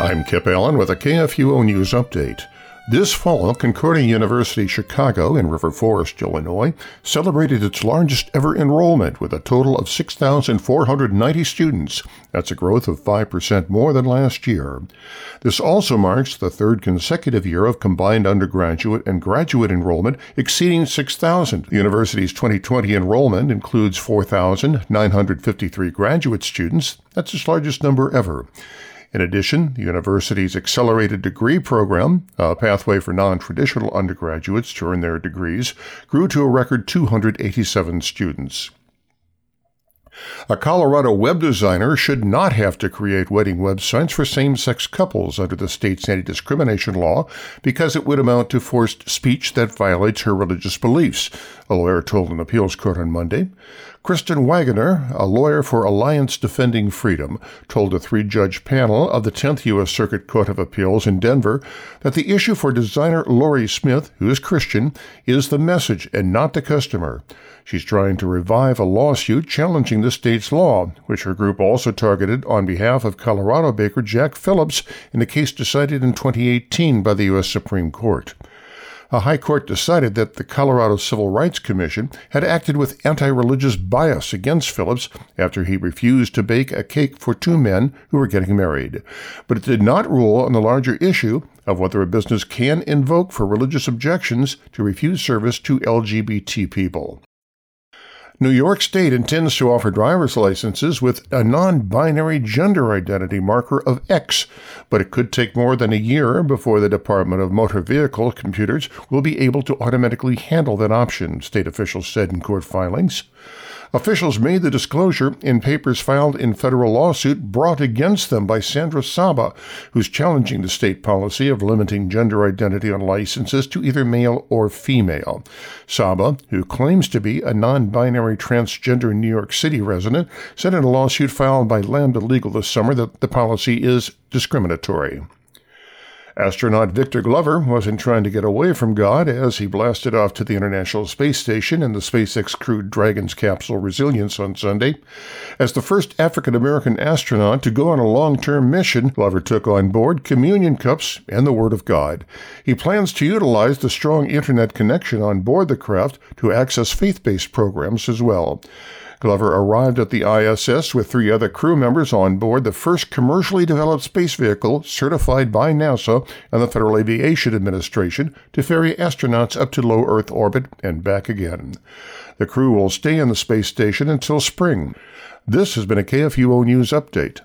I'm Kip Allen with a KFUO News Update. This fall, Concordia University Chicago in River Forest, Illinois, celebrated its largest ever enrollment with a total of 6,490 students. That's a growth of 5% more than last year. This also marks the third consecutive year of combined undergraduate and graduate enrollment exceeding 6,000. The university's 2020 enrollment includes 4,953 graduate students. That's its largest number ever. In addition, the university's accelerated degree program, a pathway for non traditional undergraduates to earn their degrees, grew to a record 287 students. A Colorado web designer should not have to create wedding websites for same sex couples under the state's anti discrimination law because it would amount to forced speech that violates her religious beliefs, a lawyer told an appeals court on Monday. Kristen Waggoner, a lawyer for Alliance Defending Freedom, told a three judge panel of the 10th U.S. Circuit Court of Appeals in Denver that the issue for designer Lorie Smith, who is Christian, is the message and not the customer. She's trying to revive a lawsuit challenging the state's law, which her group also targeted on behalf of Colorado baker Jack Phillips in a case decided in 2018 by the U.S. Supreme Court a high court decided that the Colorado Civil Rights Commission had acted with anti religious bias against Phillips after he refused to bake a cake for two men who were getting married. But it did not rule on the larger issue of whether a business can invoke for religious objections to refuse service to LGBT people. New York State intends to offer driver's licenses with a non binary gender identity marker of X, but it could take more than a year before the Department of Motor Vehicle computers will be able to automatically handle that option, state officials said in court filings. Officials made the disclosure in papers filed in federal lawsuit brought against them by Sander Saba, who's challenging the state policy of limiting gender identity on licenses to either male or female. Saba, who claims to be a non-binary transgender New York City resident, said in a lawsuit filed by Lambda Legal this summer that the policy is discriminatory. Astronaut Victor Glover wasn't trying to get away from God as he blasted off to the International Space Station in the SpaceX Crew Dragon's capsule Resilience on Sunday. As the first African American astronaut to go on a long term mission, Glover took on board communion cups and the Word of God. He plans to utilize the strong internet connection on board the craft to access faith based programs as well. Glover arrived at the ISS with three other crew members on board the first commercially developed space vehicle certified by NASA and the Federal Aviation Administration to ferry astronauts up to low Earth orbit and back again. The crew will stay in the space station until spring. This has been a KFUO News Update.